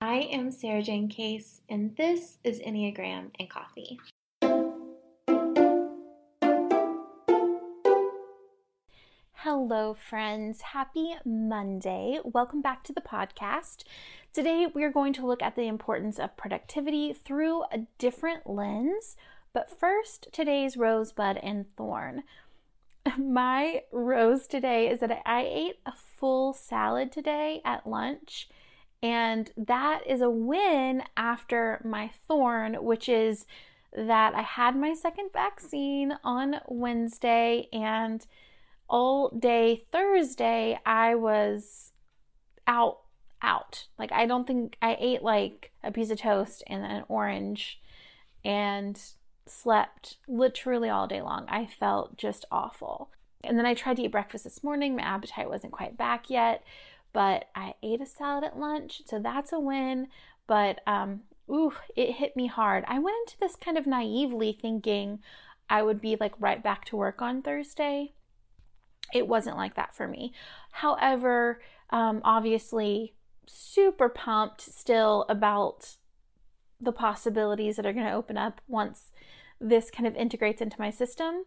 I am Sarajane Case, and this is Enneagram and Coffee. Hello, friends. Happy Monday. Welcome back to the podcast. Today, we are going to look at the importance of productivity through a different lens. But first, today's rosebud and thorn. My rose today is that I ate a full salad today at lunch and that is a win after my thorn, which is that I had my second vaccine on Wednesday and all day Thursday I was out out. Like I don't think I ate like a piece of toast and an orange and slept literally all day long. I felt just awful. And then I tried to eat breakfast this morning. My appetite wasn't quite back yet, but I ate a salad at lunch, so that's a win. But um, ooh, it hit me hard. I went into this kind of naively thinking I would be like right back to work on Thursday. It wasn't like that for me. However, um, obviously, super pumped still about the possibilities that are going to open up once this kind of integrates into my system.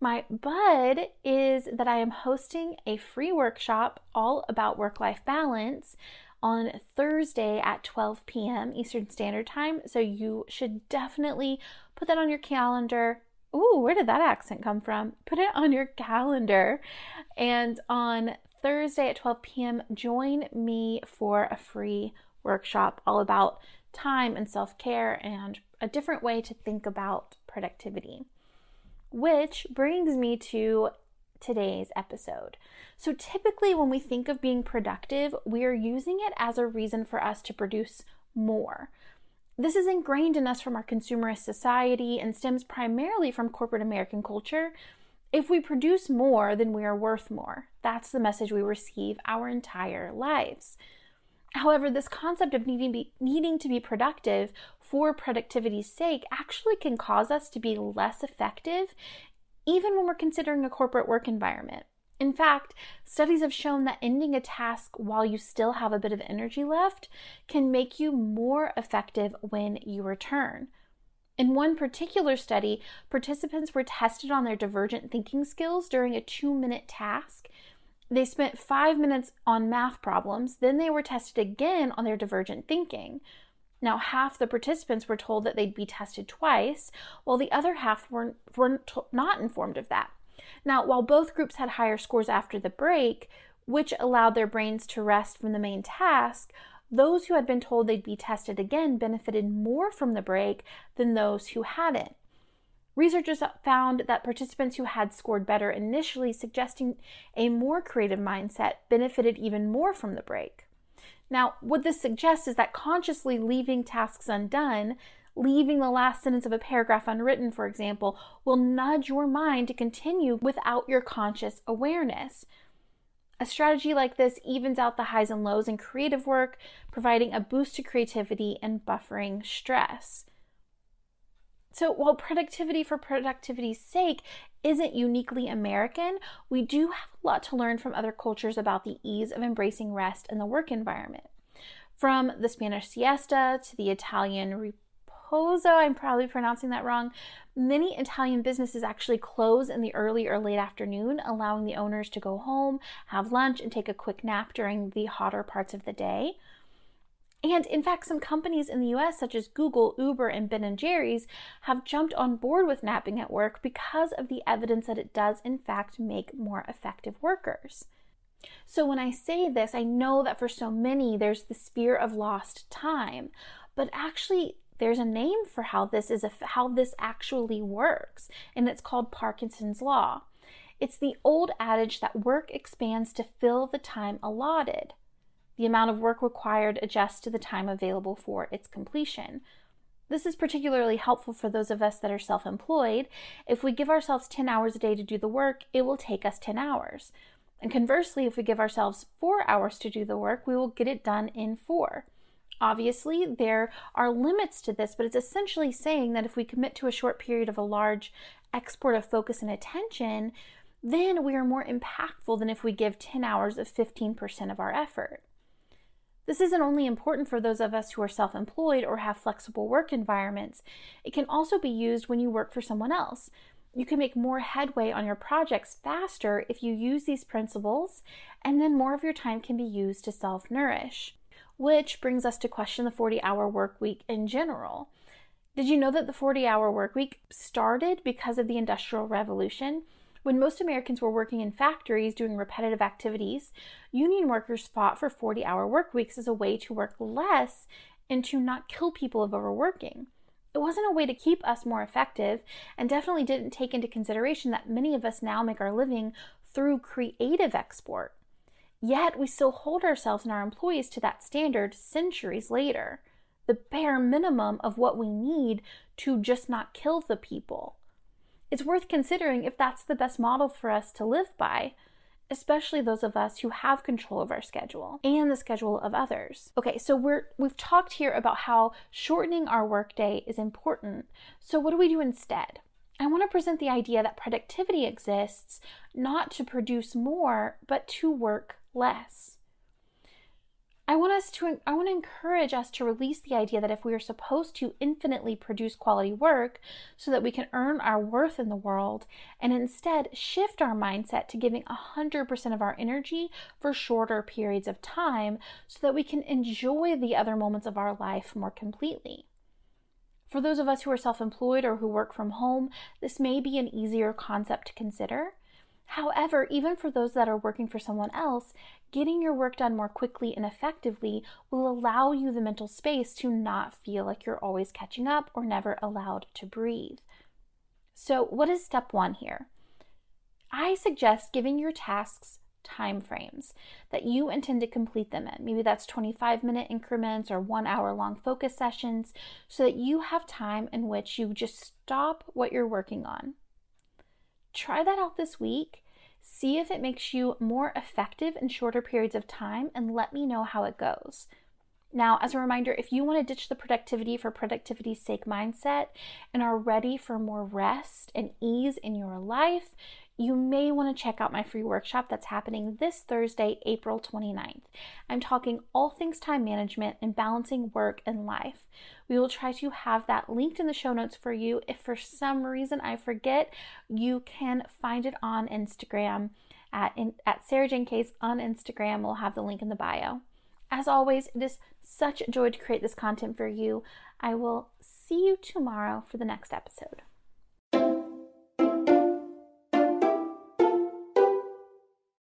My bud is that I am hosting a free workshop all about work life balance on Thursday at 12 p.m. Eastern Standard Time. So you should definitely put that on your calendar. Ooh, where did that accent come from? Put it on your calendar. And on Thursday at 12 p.m., join me for a free workshop all about time and self care and a different way to think about productivity. Which brings me to today's episode. So, typically, when we think of being productive, we are using it as a reason for us to produce more. This is ingrained in us from our consumerist society and stems primarily from corporate American culture. If we produce more, then we are worth more. That's the message we receive our entire lives. However, this concept of needing, be, needing to be productive for productivity's sake actually can cause us to be less effective, even when we're considering a corporate work environment. In fact, studies have shown that ending a task while you still have a bit of energy left can make you more effective when you return. In one particular study, participants were tested on their divergent thinking skills during a two minute task they spent five minutes on math problems, then they were tested again on their divergent thinking. Now, half the participants were told that they'd be tested twice, while the other half were, were not informed of that. Now, while both groups had higher scores after the break, which allowed their brains to rest from the main task, those who had been told they'd be tested again benefited more from the break than those who hadn't. Researchers found that participants who had scored better initially, suggesting a more creative mindset, benefited even more from the break. Now, what this suggests is that consciously leaving tasks undone, leaving the last sentence of a paragraph unwritten, for example, will nudge your mind to continue without your conscious awareness. A strategy like this evens out the highs and lows in creative work, providing a boost to creativity and buffering stress. So, while productivity for productivity's sake isn't uniquely American, we do have a lot to learn from other cultures about the ease of embracing rest in the work environment. From the Spanish siesta to the Italian riposo, I'm probably pronouncing that wrong. Many Italian businesses actually close in the early or late afternoon, allowing the owners to go home, have lunch, and take a quick nap during the hotter parts of the day. And in fact, some companies in the US, such as Google, Uber, and Ben and Jerry's, have jumped on board with napping at work because of the evidence that it does, in fact, make more effective workers. So, when I say this, I know that for so many, there's this fear of lost time, but actually, there's a name for how this is a, how this actually works, and it's called Parkinson's law. It's the old adage that work expands to fill the time allotted. The amount of work required adjusts to the time available for its completion. This is particularly helpful for those of us that are self employed. If we give ourselves 10 hours a day to do the work, it will take us 10 hours. And conversely, if we give ourselves four hours to do the work, we will get it done in four. Obviously, there are limits to this, but it's essentially saying that if we commit to a short period of a large export of focus and attention, then we are more impactful than if we give 10 hours of 15% of our effort. This isn't only important for those of us who are self employed or have flexible work environments, it can also be used when you work for someone else. You can make more headway on your projects faster if you use these principles, and then more of your time can be used to self nourish. Which brings us to question the 40 hour work week in general. Did you know that the 40 hour work week started because of the Industrial Revolution? When most Americans were working in factories doing repetitive activities, union workers fought for 40 hour work weeks as a way to work less and to not kill people of overworking. It wasn't a way to keep us more effective and definitely didn't take into consideration that many of us now make our living through creative export. Yet we still hold ourselves and our employees to that standard centuries later, the bare minimum of what we need to just not kill the people it's worth considering if that's the best model for us to live by, especially those of us who have control of our schedule and the schedule of others. Okay, so we're we've talked here about how shortening our workday is important. So what do we do instead? I want to present the idea that productivity exists not to produce more, but to work less. I want us to I want to encourage us to release the idea that if we are supposed to infinitely produce quality work so that we can earn our worth in the world and instead shift our mindset to giving 100% of our energy for shorter periods of time so that we can enjoy the other moments of our life more completely. For those of us who are self employed or who work from home, this may be an easier concept to consider. However, even for those that are working for someone else, getting your work done more quickly and effectively will allow you the mental space to not feel like you're always catching up or never allowed to breathe. So, what is step one here? I suggest giving your tasks time frames that you intend to complete them in. Maybe that's 25 minute increments or one hour long focus sessions so that you have time in which you just stop what you're working on Try that out this week. See if it makes you more effective in shorter periods of time and let me know how it goes. Now, as a reminder, if you want to ditch the productivity for productivity's sake mindset and are ready for more rest and ease in your life, you may want to check out my free workshop that's happening this Thursday, April 29th. I'm talking all things time management and balancing work and life. We will try to have that linked in the show notes for you. If for some reason I forget, you can find it on Instagram at, in, at Sarajane Case on Instagram. We'll have the link in the bio. As always, it is such a joy to create this content for you. I will see you tomorrow for the next episode.